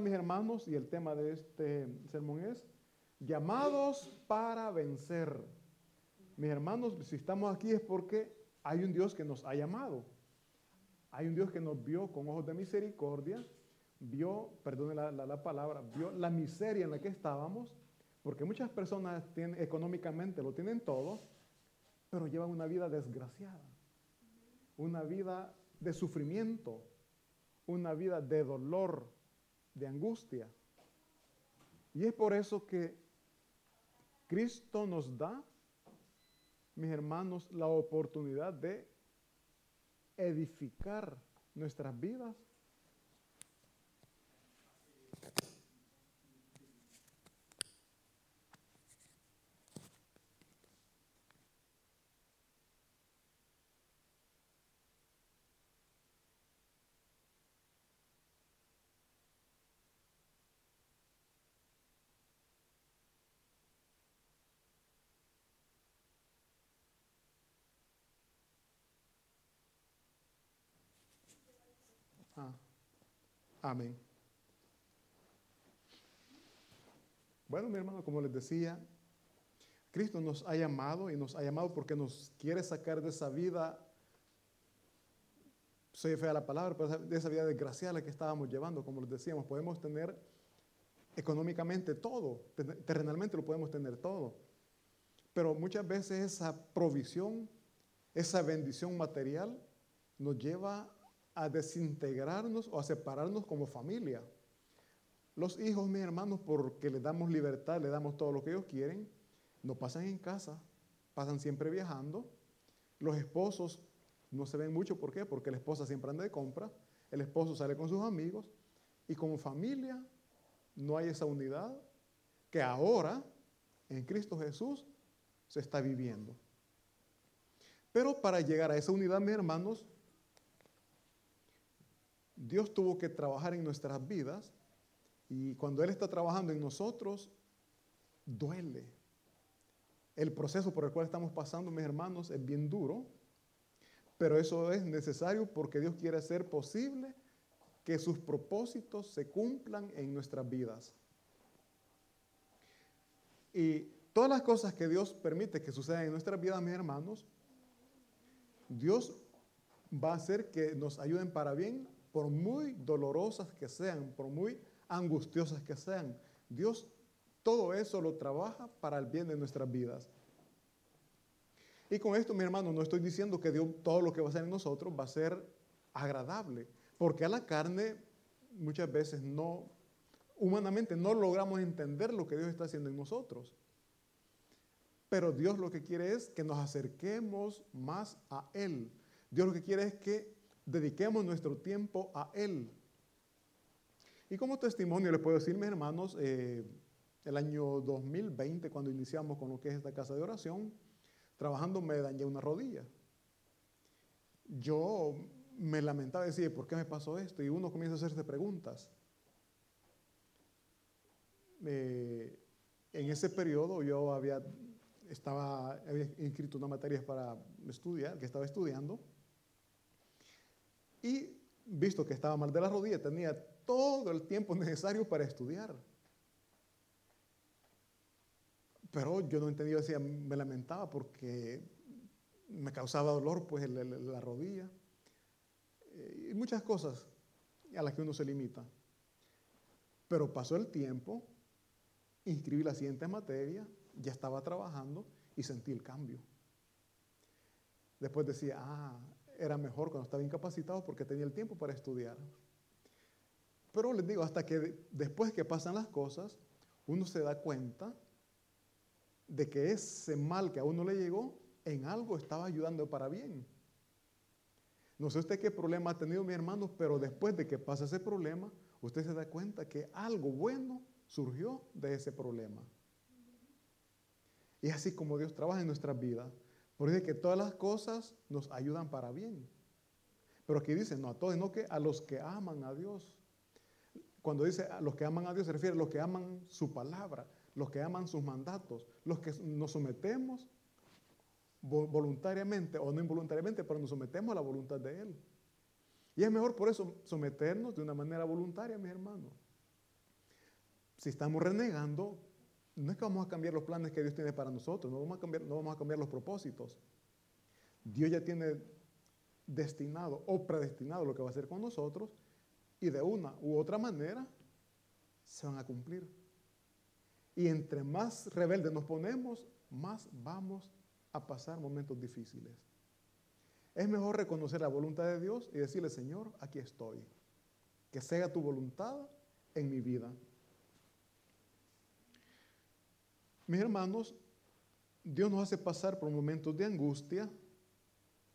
mis hermanos, y el tema de este sermón es llamados para vencer. Mis hermanos, si estamos aquí es porque hay un Dios que nos ha llamado. Hay un Dios que nos vio con ojos de misericordia, vio, perdone la, palabra, vio la miseria en la que estábamos, porque muchas personas tienen, económicamente lo tienen todo, pero llevan una vida desgraciada, una vida de sufrimiento, una vida de dolor, de angustia. Y es por eso que Cristo nos da, mis hermanos, la oportunidad de edificar nuestras vidas Amén. Bueno, mi hermano, como les decía, Cristo nos ha llamado y nos ha llamado porque nos quiere sacar de esa vida, soy fea la palabra, pero de esa vida desgraciada que estábamos llevando, como les decíamos, podemos tener económicamente todo, terrenalmente lo podemos tener todo, pero muchas veces esa provisión, esa bendición material nos lleva a desintegrarnos o a separarnos como familia. Los hijos, mis hermanos, porque les damos libertad, le damos todo lo que ellos quieren, no pasan en casa, pasan siempre viajando. Los esposos no se ven mucho, ¿por qué? Porque la esposa siempre anda de compra, el esposo sale con sus amigos y como familia no hay esa unidad que ahora en Cristo Jesús se está viviendo. Pero para llegar a esa unidad, mis hermanos, Dios tuvo que trabajar en nuestras vidas y cuando Él está trabajando en nosotros, duele. El proceso por el cual estamos pasando, mis hermanos, es bien duro, pero eso es necesario porque Dios quiere hacer posible que sus propósitos se cumplan en nuestras vidas. Y todas las cosas que Dios permite que sucedan en nuestras vidas, mis hermanos, Dios va a hacer que nos ayuden para bien por muy dolorosas que sean, por muy angustiosas que sean, Dios todo eso lo trabaja para el bien de nuestras vidas. Y con esto, mi hermano, no estoy diciendo que Dios todo lo que va a hacer en nosotros va a ser agradable, porque a la carne muchas veces no, humanamente no logramos entender lo que Dios está haciendo en nosotros. Pero Dios lo que quiere es que nos acerquemos más a Él. Dios lo que quiere es que dediquemos nuestro tiempo a Él. Y como testimonio les puedo decir, mis hermanos, eh, el año 2020, cuando iniciamos con lo que es esta casa de oración, trabajando me dañé una rodilla. Yo me lamentaba y decía, ¿por qué me pasó esto? Y uno comienza a hacerse preguntas. Eh, en ese periodo yo había, estaba, había inscrito una materia para estudiar, que estaba estudiando. Y visto que estaba mal de la rodilla, tenía todo el tiempo necesario para estudiar. Pero yo no entendía, decía, me lamentaba porque me causaba dolor pues la rodilla eh, y muchas cosas a las que uno se limita. Pero pasó el tiempo, inscribí la siguiente materia, ya estaba trabajando y sentí el cambio. Después decía, ah, era mejor cuando estaba incapacitado porque tenía el tiempo para estudiar. Pero les digo, hasta que después que pasan las cosas, uno se da cuenta de que ese mal que a uno le llegó, en algo estaba ayudando para bien. No sé usted qué problema ha tenido mi hermano, pero después de que pasa ese problema, usted se da cuenta que algo bueno surgió de ese problema. Y así como Dios trabaja en nuestras vidas. Porque dice que todas las cosas nos ayudan para bien. Pero aquí dice, no a todos, no que a los que aman a Dios. Cuando dice a los que aman a Dios se refiere a los que aman su palabra, los que aman sus mandatos, los que nos sometemos voluntariamente o no involuntariamente, pero nos sometemos a la voluntad de Él. Y es mejor por eso someternos de una manera voluntaria, mis hermanos. si estamos renegando, no es que vamos a cambiar los planes que Dios tiene para nosotros, no vamos a cambiar, no vamos a cambiar los propósitos. Dios ya tiene destinado o predestinado lo que va a hacer con nosotros y de una u otra manera se van a cumplir. Y entre más rebeldes nos ponemos, más vamos a pasar momentos difíciles. Es mejor reconocer la voluntad de Dios y decirle, Señor, aquí estoy. Que sea tu voluntad en mi vida. Mis hermanos, Dios nos hace pasar por momentos de angustia,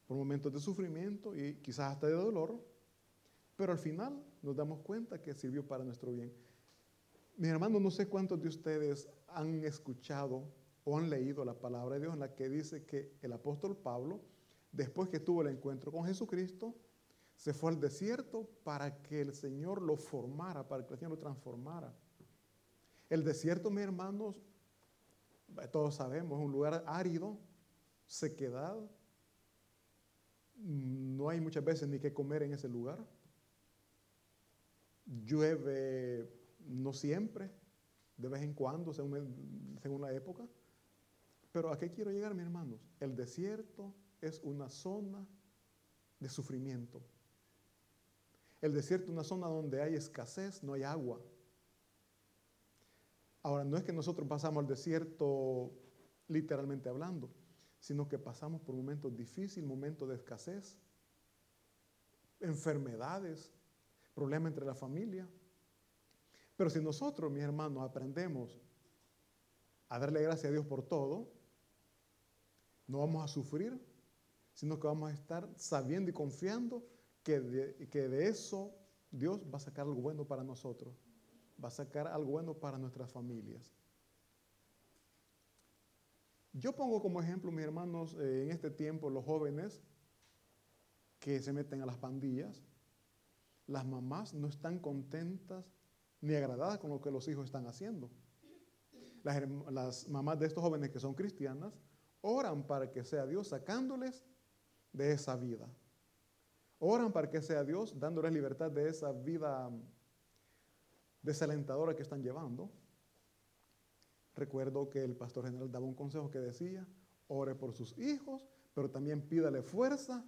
por momentos de sufrimiento y quizás hasta de dolor, pero al final nos damos cuenta que sirvió para nuestro bien. Mis hermanos, no sé cuántos de ustedes han escuchado o han leído la palabra de Dios en la que dice que el apóstol Pablo, después que tuvo el encuentro con Jesucristo, se fue al desierto para que el Señor lo formara, para que el Señor lo transformara. El desierto, mis hermanos, todos sabemos, es un lugar árido, sequedad. No hay muchas veces ni que comer en ese lugar. Llueve no siempre, de vez en cuando, según, según la época. Pero ¿a qué quiero llegar, mis hermanos? El desierto es una zona de sufrimiento. El desierto es una zona donde hay escasez, no hay agua. Ahora, no es que nosotros pasamos al desierto literalmente hablando, sino que pasamos por momentos difíciles, momentos de escasez, enfermedades, problemas entre la familia. Pero si nosotros, mis hermanos, aprendemos a darle gracias a Dios por todo, no vamos a sufrir, sino que vamos a estar sabiendo y confiando que de, que de eso Dios va a sacar algo bueno para nosotros va a sacar algo bueno para nuestras familias. Yo pongo como ejemplo, mis hermanos, eh, en este tiempo los jóvenes que se meten a las pandillas, las mamás no están contentas ni agradadas con lo que los hijos están haciendo. Las, las mamás de estos jóvenes que son cristianas oran para que sea Dios sacándoles de esa vida. Oran para que sea Dios dándoles libertad de esa vida desalentadora que están llevando. Recuerdo que el pastor general daba un consejo que decía, ore por sus hijos, pero también pídale fuerza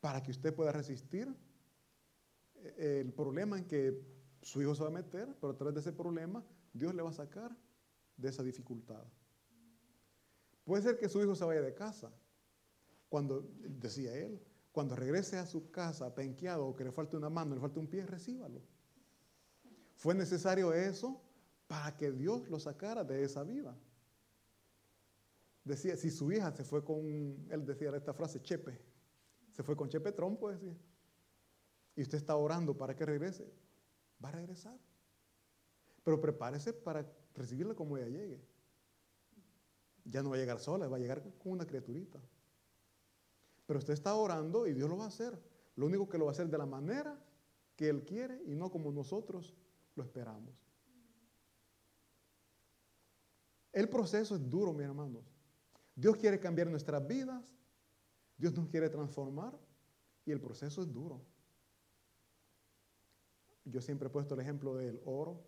para que usted pueda resistir eh, el problema en que su hijo se va a meter, pero a través de ese problema Dios le va a sacar de esa dificultad. Puede ser que su hijo se vaya de casa, cuando, decía él, cuando regrese a su casa penqueado o que le falte una mano, le falte un pie, recíbalo. Fue necesario eso para que Dios lo sacara de esa vida. Decía, si su hija se fue con, él decía esta frase, Chepe, se fue con Chepe Trompo, decía, y usted está orando para que regrese, va a regresar. Pero prepárese para recibirla como ella llegue. Ya no va a llegar sola, va a llegar con una criaturita. Pero usted está orando y Dios lo va a hacer. Lo único que lo va a hacer de la manera que Él quiere y no como nosotros lo esperamos. El proceso es duro, mis hermanos. Dios quiere cambiar nuestras vidas, Dios nos quiere transformar y el proceso es duro. Yo siempre he puesto el ejemplo del oro.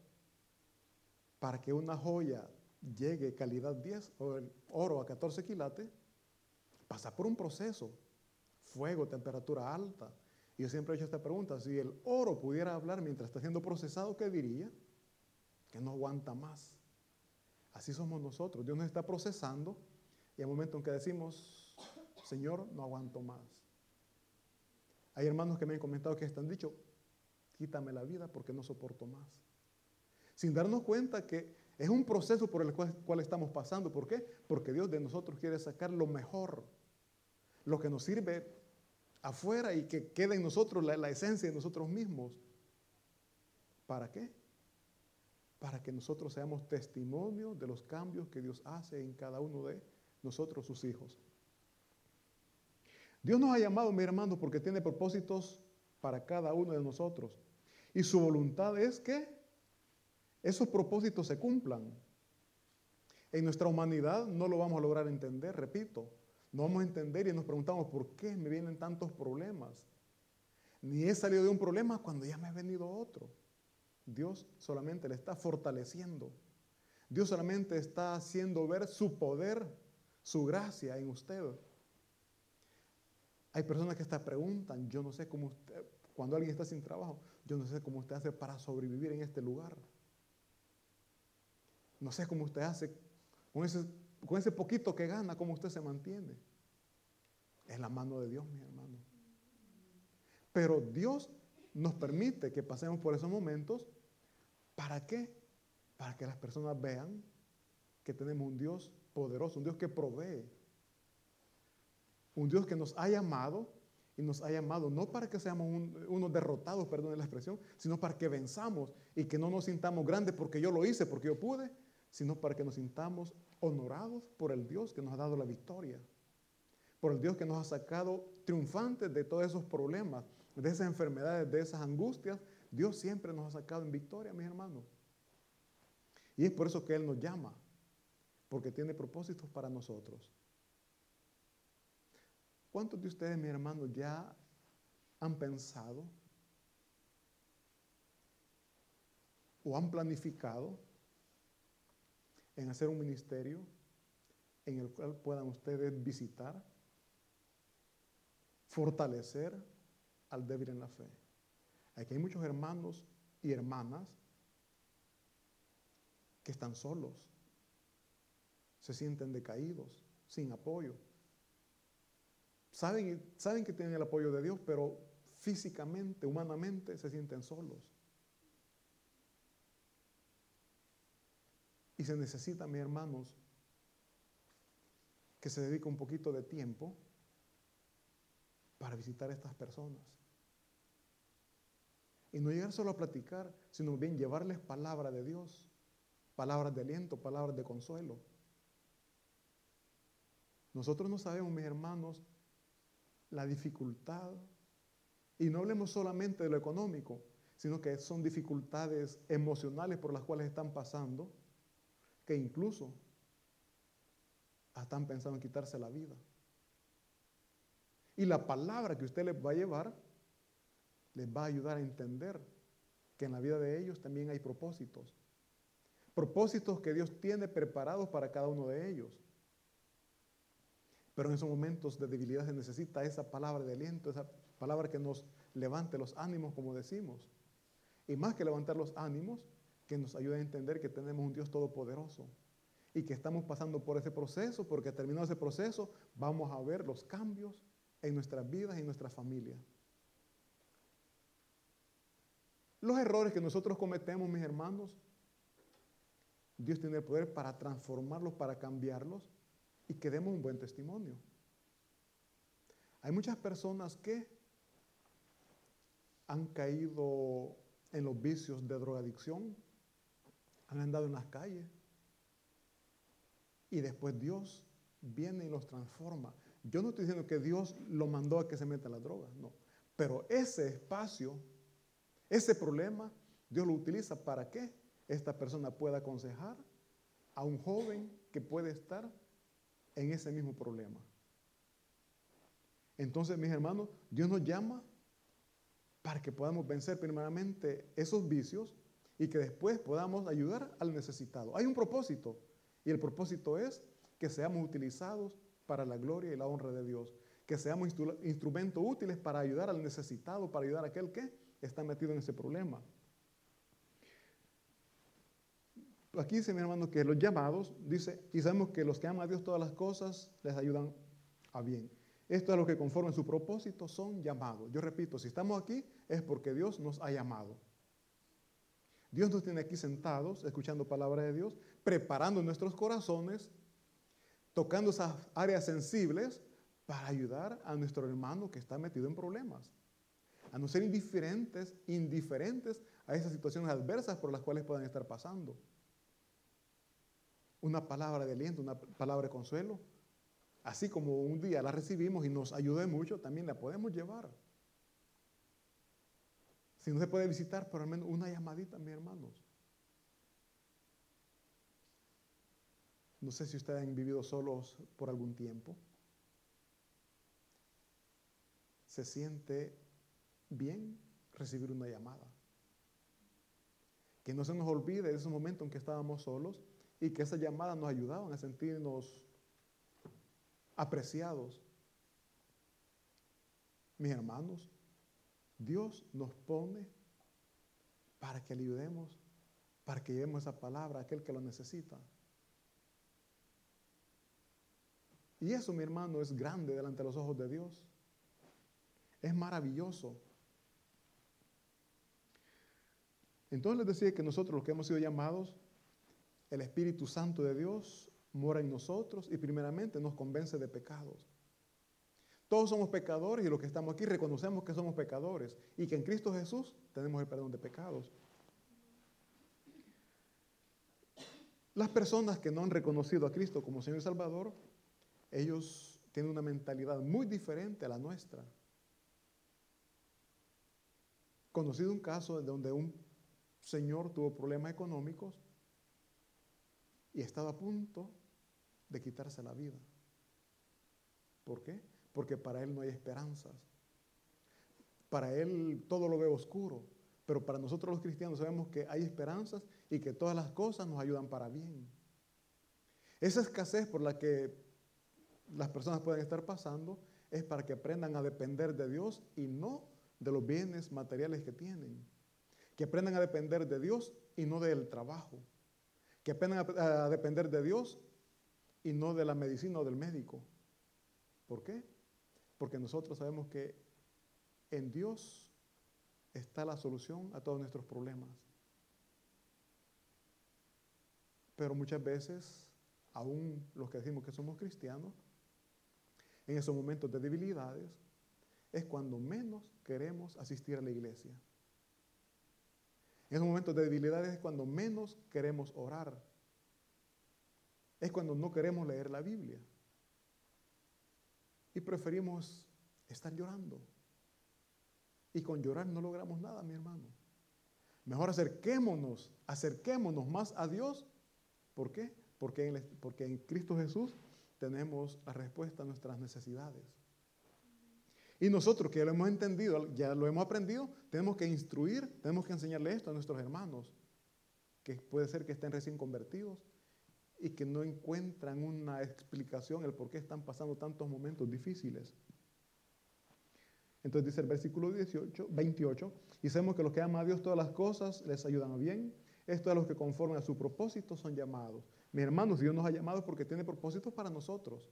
Para que una joya llegue calidad 10 o el oro a 14 quilates, pasa por un proceso fuego, temperatura alta. Y yo siempre he hecho esta pregunta, si el oro pudiera hablar mientras está siendo procesado, ¿qué diría? Que no aguanta más. Así somos nosotros. Dios nos está procesando y hay momentos en que decimos, Señor, no aguanto más. Hay hermanos que me han comentado que están dicho, quítame la vida porque no soporto más. Sin darnos cuenta que es un proceso por el cual, cual estamos pasando. ¿Por qué? Porque Dios de nosotros quiere sacar lo mejor, lo que nos sirve afuera y que quede en nosotros la, esencia de nosotros mismos. ¿Para qué? Para que nosotros seamos testimonio de los cambios que Dios hace en cada uno de nosotros, sus hijos. Dios nos ha llamado, mi hermano, porque tiene propósitos para cada uno de nosotros. Y su voluntad es que esos propósitos se cumplan. En nuestra humanidad no lo vamos a lograr entender, repito. No vamos a entender y nos preguntamos, ¿por qué me vienen tantos problemas? Ni he salido de un problema cuando ya me ha venido otro. Dios solamente le está fortaleciendo. Dios solamente está haciendo ver su poder, su gracia en usted. Hay personas que hasta preguntan, yo no sé cómo usted, cuando alguien está sin trabajo, yo no sé cómo usted hace para sobrevivir en este lugar. No sé cómo usted hace con ese, con ese poquito que gana, cómo usted se mantiene. Es la mano de Dios, mi hermano. Pero Dios nos permite que pasemos por esos momentos. ¿Para qué? Para que las personas vean que tenemos un Dios poderoso, un Dios que provee. Un Dios que nos ha llamado y nos ha llamado no para que seamos unos derrotados, perdón la expresión, sino para que venzamos y que no nos sintamos grandes porque yo lo hice, porque yo pude, sino para que nos sintamos honorados por el Dios que nos ha dado la victoria, por el Dios que nos ha sacado triunfantes de todos esos problemas, de esas enfermedades, de esas angustias. Dios siempre nos ha sacado en victoria, mis hermanos. Y es por eso que Él nos llama, porque tiene propósitos para nosotros. ¿Cuántos de ustedes, mis hermanos, ya han pensado o han planificado en hacer un ministerio en el cual puedan ustedes visitar, fortalecer al débil en la fe? Aquí hay muchos hermanos y hermanas que están solos, se sienten decaídos, sin apoyo. Saben, saben que tienen el apoyo de Dios, pero físicamente, humanamente, se sienten solos. Y se necesita, mis hermanos, que se dedique un poquito de tiempo para visitar a estas personas. Y no llegar solo a platicar, sino bien llevarles palabra de Dios, palabras de aliento, palabras de consuelo. Nosotros no sabemos, mis hermanos, la dificultad. Y no hablemos solamente de lo económico, sino que son dificultades emocionales por las cuales están pasando, que incluso están pensando en quitarse la vida. Y la palabra que usted les va a llevar les va a ayudar a entender que en la vida de ellos también hay propósitos. Propósitos que Dios tiene preparados para cada uno de ellos. Pero en esos momentos de debilidad se necesita esa palabra de aliento, esa palabra que nos levante los ánimos, como decimos. Y más que levantar los ánimos, que nos ayude a entender que tenemos un Dios todopoderoso y que estamos pasando por ese proceso, porque terminado ese proceso vamos a ver los cambios en nuestras vidas y en nuestra familia. Los errores que nosotros cometemos, mis hermanos, Dios tiene el poder para transformarlos, para cambiarlos y que demos un buen testimonio. Hay muchas personas que han caído en los vicios de drogadicción, han andado en las calles y después Dios viene y los transforma. Yo no estoy diciendo que Dios lo mandó a que se meta la droga, no. Pero ese espacio, ese problema, Dios lo utiliza para que esta persona pueda aconsejar a un joven que puede estar en ese mismo problema. Entonces, mis hermanos, Dios nos llama para que podamos vencer primeramente esos vicios y que después podamos ayudar al necesitado. Hay un propósito y el propósito es que seamos utilizados para la gloria y la honra de Dios, que seamos instrumentos útiles para ayudar al necesitado, para ayudar a aquel que está metido en ese problema. Aquí dice mi hermano que los llamados, dice, y sabemos que los que aman a Dios todas las cosas les ayudan a bien. Esto es lo que conforme su propósito son llamados. Yo repito, si estamos aquí es porque Dios nos ha llamado. Dios nos tiene aquí sentados, escuchando palabra de Dios, preparando nuestros corazones, tocando esas áreas sensibles para ayudar a nuestro hermano que está metido en problemas. A no ser indiferentes, indiferentes a esas situaciones adversas por las cuales puedan estar pasando una palabra de aliento, una palabra de consuelo. Así como un día la recibimos y nos ayudó mucho, también la podemos llevar. Si no se puede visitar, pero al menos una llamadita, mis hermanos. No sé si ustedes han vivido solos por algún tiempo. Se siente bien recibir una llamada. Que no se nos olvide de ese momento en que estábamos solos y que esas llamadas nos ayudaban a sentirnos apreciados. Mis hermanos, Dios nos pone para que le ayudemos, para que llevemos esa palabra a aquel que lo necesita. Y eso, mi hermano, es grande delante de los ojos de Dios. Es maravilloso. Entonces les decía que nosotros los que hemos sido llamados, el Espíritu Santo de Dios mora en nosotros y primeramente nos convence de pecados. Todos somos pecadores y los que estamos aquí reconocemos que somos pecadores y que en Cristo Jesús tenemos el perdón de pecados. Las personas que no han reconocido a Cristo como Señor y Salvador, ellos tienen una mentalidad muy diferente a la nuestra. Conocido un caso donde un señor tuvo problemas económicos y estaba a punto de quitarse la vida. ¿Por qué? Porque para él no hay esperanzas. Para él todo lo ve oscuro. Pero para nosotros los cristianos sabemos que hay esperanzas y que todas las cosas nos ayudan para bien. Esa escasez por la que las personas pueden estar pasando es para que aprendan a depender de Dios y no de los bienes materiales que tienen. Que aprendan a depender de Dios y no del trabajo. Que aprendan a, depender de Dios y no de la medicina o del médico. ¿Por qué? Porque nosotros sabemos que en Dios está la solución a todos nuestros problemas. Pero muchas veces, aún los que decimos que somos cristianos, en esos momentos de debilidades, es cuando menos queremos asistir a la iglesia. En esos momentos de debilidades es cuando menos queremos orar. Es cuando no queremos leer la Biblia. Y preferimos estar llorando. Y con llorar no logramos nada, mi hermano. Mejor acerquémonos, acerquémonos más a Dios. ¿Por qué? Porque en, porque en Cristo Jesús tenemos la respuesta a nuestras necesidades. Y nosotros que lo hemos entendido, ya lo hemos aprendido, tenemos que instruir, tenemos que enseñarle esto a nuestros hermanos, que puede ser que estén recién convertidos y que no encuentran una explicación el por qué están pasando tantos momentos difíciles. Entonces dice el versículo 18, 28, y sabemos que los que aman a Dios todas las cosas les ayudan a bien. Esto a los que conforman a su propósito son llamados. Mis hermanos, Dios nos ha llamado porque tiene propósitos para nosotros.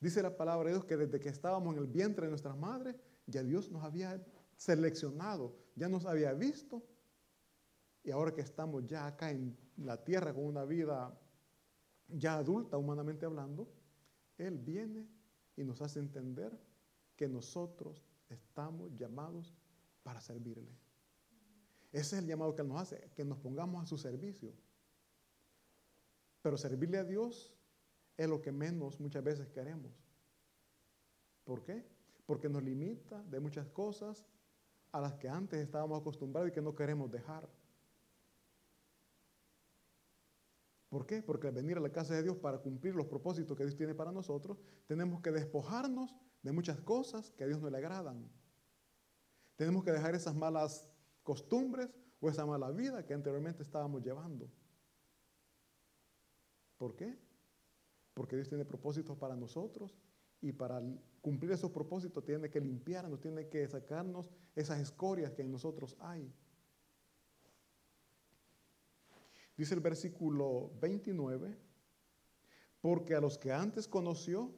Dice la palabra de Dios que desde que estábamos en el vientre de nuestras madres, ya Dios nos había seleccionado, ya nos había visto. Y ahora que estamos ya acá en la tierra con una vida ya adulta, humanamente hablando, Él viene y nos hace entender que nosotros estamos llamados para servirle. Ese es el llamado que Él nos hace, que nos pongamos a su servicio. Pero servirle a Dios es lo que menos muchas veces queremos. ¿Por qué? Porque nos limita de muchas cosas a las que antes estábamos acostumbrados y que no queremos dejar. ¿Por qué? Porque al venir a la casa de Dios para cumplir los propósitos que Dios tiene para nosotros, tenemos que despojarnos de muchas cosas que a Dios no le agradan. Tenemos que dejar esas malas costumbres o esa mala vida que anteriormente estábamos llevando. ¿Por qué? Porque Dios tiene propósitos para nosotros y para cumplir esos propósitos tiene que limpiarnos, tiene que sacarnos esas escorias que en nosotros hay. Dice el versículo 29, porque a los que antes conoció,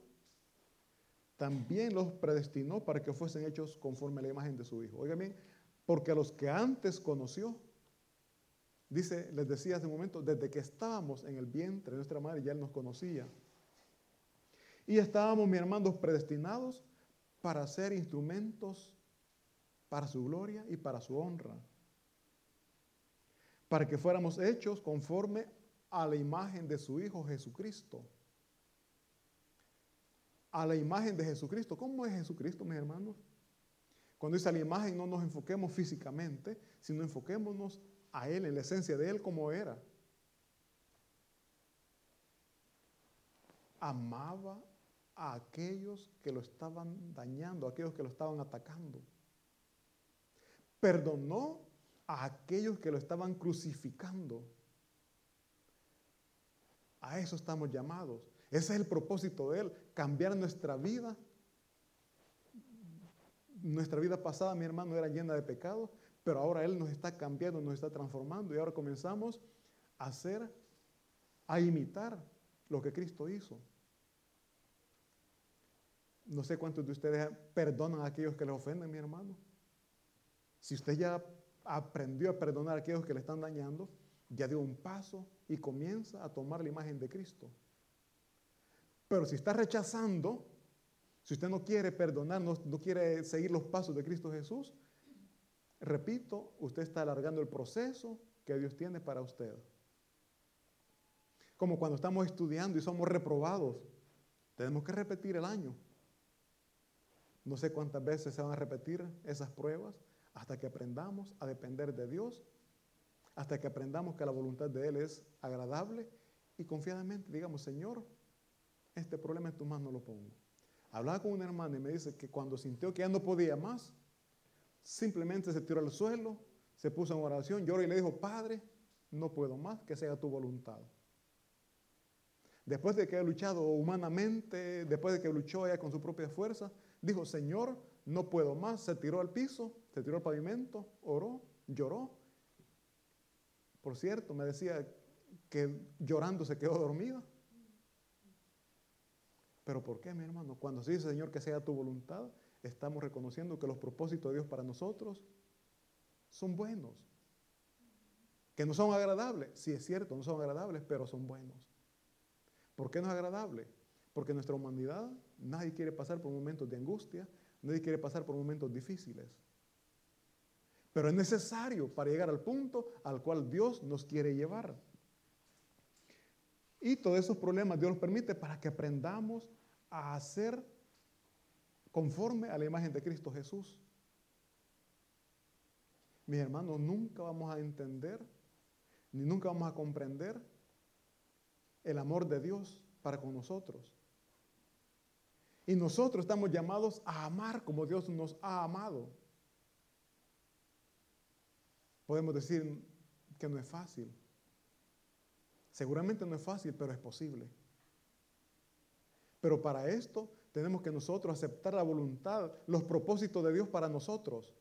también los predestinó para que fuesen hechos conforme a la imagen de su Hijo. Oigan bien, porque a los que antes conoció, dice, les decía hace un momento, desde que estábamos en el vientre de nuestra madre ya Él nos conocía. Y estábamos, mis hermanos, predestinados para ser instrumentos para su gloria y para su honra. Para que fuéramos hechos conforme a la imagen de su Hijo Jesucristo a la imagen de Jesucristo. ¿Cómo es Jesucristo, mis hermanos? Cuando dice a la imagen, no nos enfoquemos físicamente, sino enfoquémonos a Él, en la esencia de Él como era. Amaba a aquellos que lo estaban dañando, a aquellos que lo estaban atacando. Perdonó a aquellos que lo estaban crucificando. A eso estamos llamados. Ese es el propósito de Él, cambiar nuestra vida. Nuestra vida pasada, mi hermano, era llena de pecados, pero ahora Él nos está cambiando, nos está transformando y ahora comenzamos a hacer, a imitar lo que Cristo hizo. No sé cuántos de ustedes perdonan a aquellos que les ofenden, mi hermano. Si usted ya aprendió a perdonar a aquellos que le están dañando, ya dio un paso y comienza a tomar la imagen de Cristo. Pero si está rechazando, si usted no quiere perdonar, no, quiere seguir los pasos de Cristo Jesús, repito, usted está alargando el proceso que Dios tiene para usted. Como cuando estamos estudiando y somos reprobados, tenemos que repetir el año. No sé cuántas veces se van a repetir esas pruebas hasta que aprendamos a depender de Dios, hasta que aprendamos que la voluntad de Él es agradable y confiadamente digamos, Señor, este problema en tus manos lo pongo. Hablaba con una hermana y me dice que cuando sintió que ya no podía más, simplemente se tiró al suelo, se puso en oración, lloró y le dijo, Padre, no puedo más, que sea tu voluntad. Después de que ha luchado humanamente, después de que luchó ella con su propia fuerza, Dijo, Señor, no puedo más. Se tiró al piso, se tiró al pavimento, oró, lloró. Por cierto, me decía que llorando se quedó dormida. Pero ¿por qué, mi hermano? Cuando se dice, Señor, que sea tu voluntad, estamos reconociendo que los propósitos de Dios para nosotros son buenos. Que no son agradables. Sí, es cierto, no son agradables, pero son buenos. ¿Por qué no es agradable? Porque nuestra humanidad, nadie quiere pasar por momentos de angustia, nadie quiere pasar por momentos difíciles. Pero es necesario para llegar al punto al cual Dios nos quiere llevar. Y todos esos problemas Dios los permite para que aprendamos a hacer conforme a la imagen de Cristo Jesús. Mis hermanos, nunca vamos a entender, ni nunca vamos a comprender el amor de Dios para con nosotros. Y nosotros estamos llamados a amar como Dios nos ha amado. Podemos decir que no es fácil. Seguramente no es fácil, pero es posible. Pero para esto tenemos que nosotros aceptar la voluntad, los propósitos de Dios para nosotros.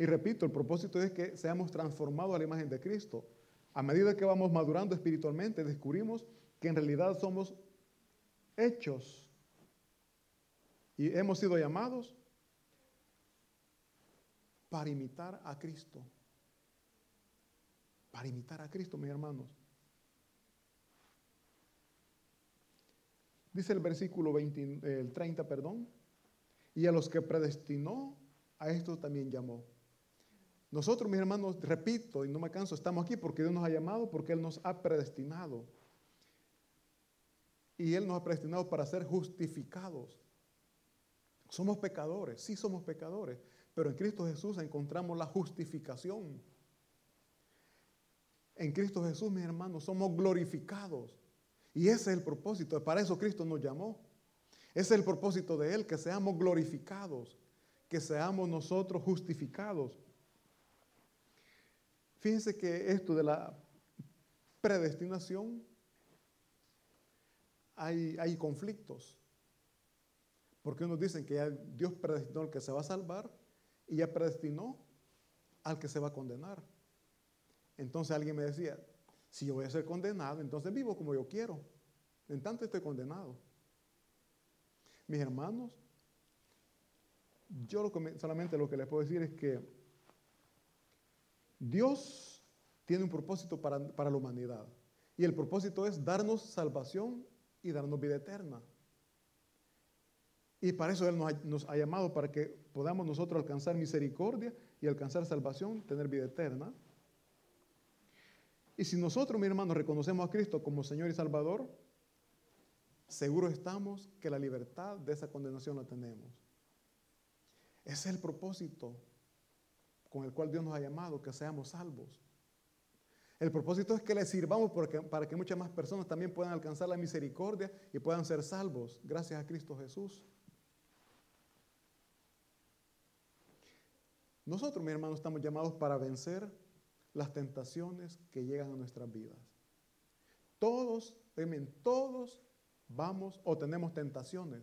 Y repito, el propósito es que seamos transformados a la imagen de Cristo. A medida que vamos madurando espiritualmente, descubrimos que en realidad somos hechos y hemos sido llamados para imitar a Cristo. Para imitar a Cristo, mis hermanos. Dice el versículo 20, el 30, perdón, y a los que predestinó, a estos también llamó. Nosotros, mis hermanos, repito y no me canso, estamos aquí porque Dios nos ha llamado, porque Él nos ha predestinado y Él nos ha predestinado para ser justificados. Somos pecadores, sí somos pecadores, pero en Cristo Jesús encontramos la justificación. En Cristo Jesús, mis hermanos, somos glorificados. Y ese es el propósito, para eso Cristo nos llamó. Ese es el propósito de Él, que seamos glorificados, que seamos nosotros justificados. Fíjense que esto de la predestinación hay, conflictos. Porque unos dicen que Dios predestinó al que se va a salvar y ya predestinó al que se va a condenar. Entonces alguien me decía, si yo voy a ser condenado, entonces vivo como yo quiero. En tanto estoy condenado. Mis hermanos, yo solamente lo que les puedo decir es que Dios tiene un propósito para, para la humanidad. Y el propósito es darnos salvación y darnos vida eterna. Y para eso Él nos ha, llamado, para que podamos nosotros alcanzar misericordia y alcanzar salvación, tener vida eterna. Y si nosotros, mi hermano, reconocemos a Cristo como Señor y Salvador, seguro estamos que la libertad de esa condenación la tenemos. Ese es el propósito con el cual Dios nos ha llamado, que seamos salvos. El propósito es que le sirvamos para que muchas más personas también puedan alcanzar la misericordia y puedan ser salvos gracias a Cristo Jesús. Nosotros, mi hermano, estamos llamados para vencer las tentaciones que llegan a nuestras vidas. Todos, temen, todos vamos o tenemos tentaciones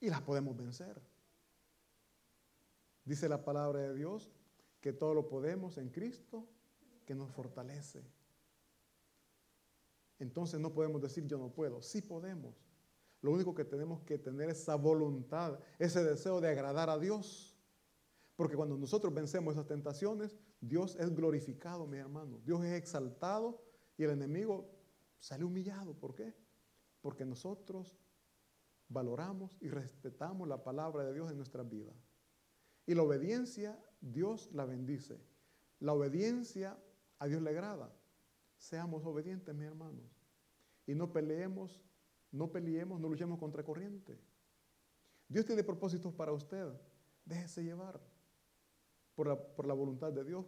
y las podemos vencer. Dice la palabra de Dios que todo lo podemos en Cristo que nos fortalece. Entonces no podemos decir yo no puedo, sí podemos. Lo único que tenemos que tener es esa voluntad, ese deseo de agradar a Dios. Porque cuando nosotros vencemos esas tentaciones, Dios es glorificado, mi hermano. Dios es exaltado y el enemigo sale humillado. ¿Por qué? Porque nosotros valoramos y respetamos la palabra de Dios en nuestras vidas. Y la obediencia, Dios la bendice. La obediencia a Dios le agrada. Seamos obedientes, mis hermanos. Y no peleemos, no peleemos, no luchemos contra corriente. Dios tiene propósitos para usted. Déjese llevar por la, por la voluntad de Dios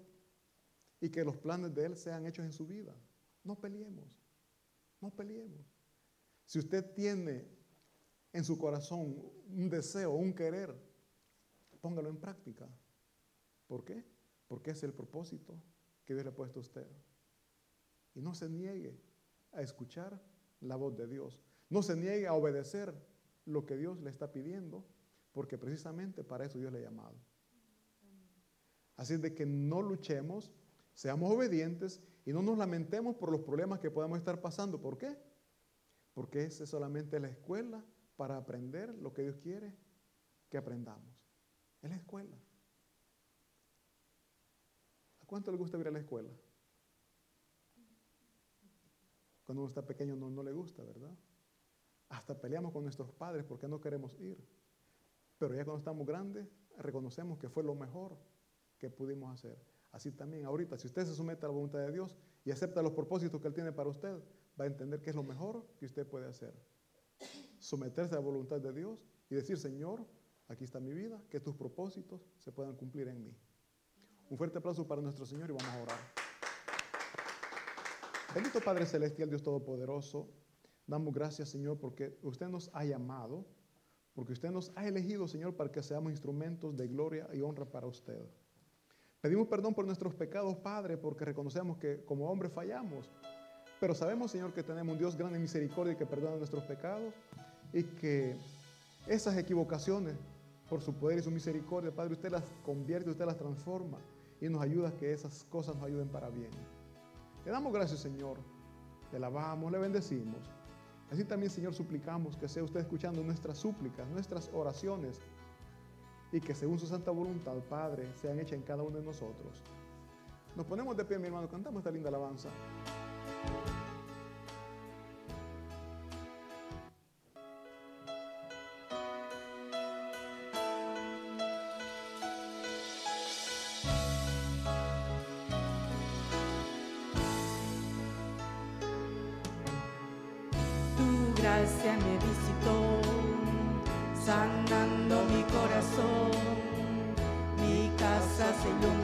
y que los planes de Él sean hechos en su vida. No peleemos, no peleemos. Si usted tiene en su corazón un deseo, un querer, póngalo en práctica. ¿Por qué? Porque es el propósito que Dios le ha puesto a usted. Y no se niegue a escuchar la voz de Dios. No se niegue a obedecer lo que Dios le está pidiendo, porque precisamente para eso Dios le ha llamado. Así es de que no luchemos, seamos obedientes y no nos lamentemos por los problemas que podamos estar pasando. ¿Por qué? Porque esa es solamente la escuela para aprender lo que Dios quiere que aprendamos. Es la escuela. ¿A cuánto le gusta ir a la escuela? Cuando uno está pequeño no, no le gusta, ¿verdad? Hasta peleamos con nuestros padres porque no queremos ir. Pero ya cuando estamos grandes, reconocemos que fue lo mejor que pudimos hacer. Así también ahorita, si usted se somete a la voluntad de Dios y acepta los propósitos que Él tiene para usted, va a entender que es lo mejor que usted puede hacer someterse a la voluntad de Dios y decir, Señor, aquí está mi vida, que tus propósitos se puedan cumplir en mí. Un fuerte aplauso para nuestro Señor y vamos a orar. Bendito Padre Celestial, Dios Todopoderoso, damos gracias, Señor, porque usted nos ha llamado, porque usted nos ha elegido, Señor, para que seamos instrumentos de gloria y honra para usted. Pedimos perdón por nuestros pecados, Padre, porque reconocemos que como hombres fallamos, pero sabemos, Señor, que tenemos un Dios grande y misericordia que perdona nuestros pecados y que esas equivocaciones, por su poder y su misericordia, Padre, usted las convierte, usted las transforma y nos ayuda a que esas cosas nos ayuden para bien. Le damos gracias, Señor. Le alabamos, le bendecimos. Así también, Señor, suplicamos que sea usted escuchando nuestras súplicas, nuestras oraciones y que según su santa voluntad, Padre, sean hechas en cada uno de nosotros. Nos ponemos de pie, mi hermano, cantamos esta linda alabanza. Sanando mi corazón. Mi casa se iluminó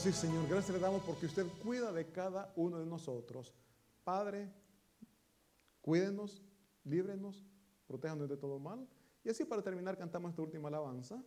sí, Señor, gracias le damos porque usted cuida de cada uno de nosotros. Padre, cuídenos, líbrenos, protéjanos de todo mal. Y así para terminar cantamos esta última alabanza.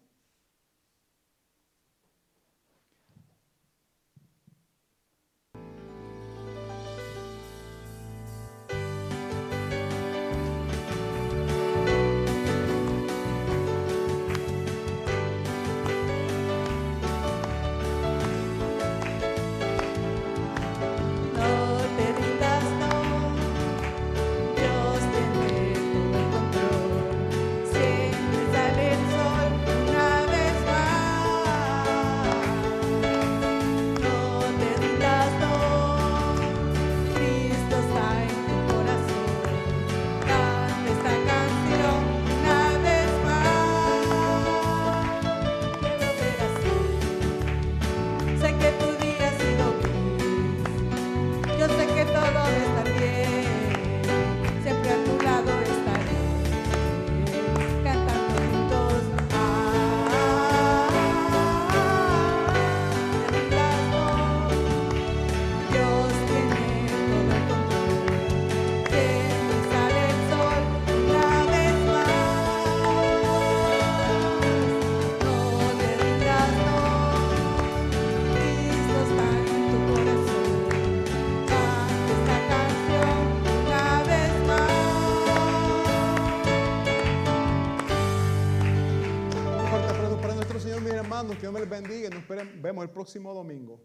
Me les bendiga y nos vemos el próximo domingo.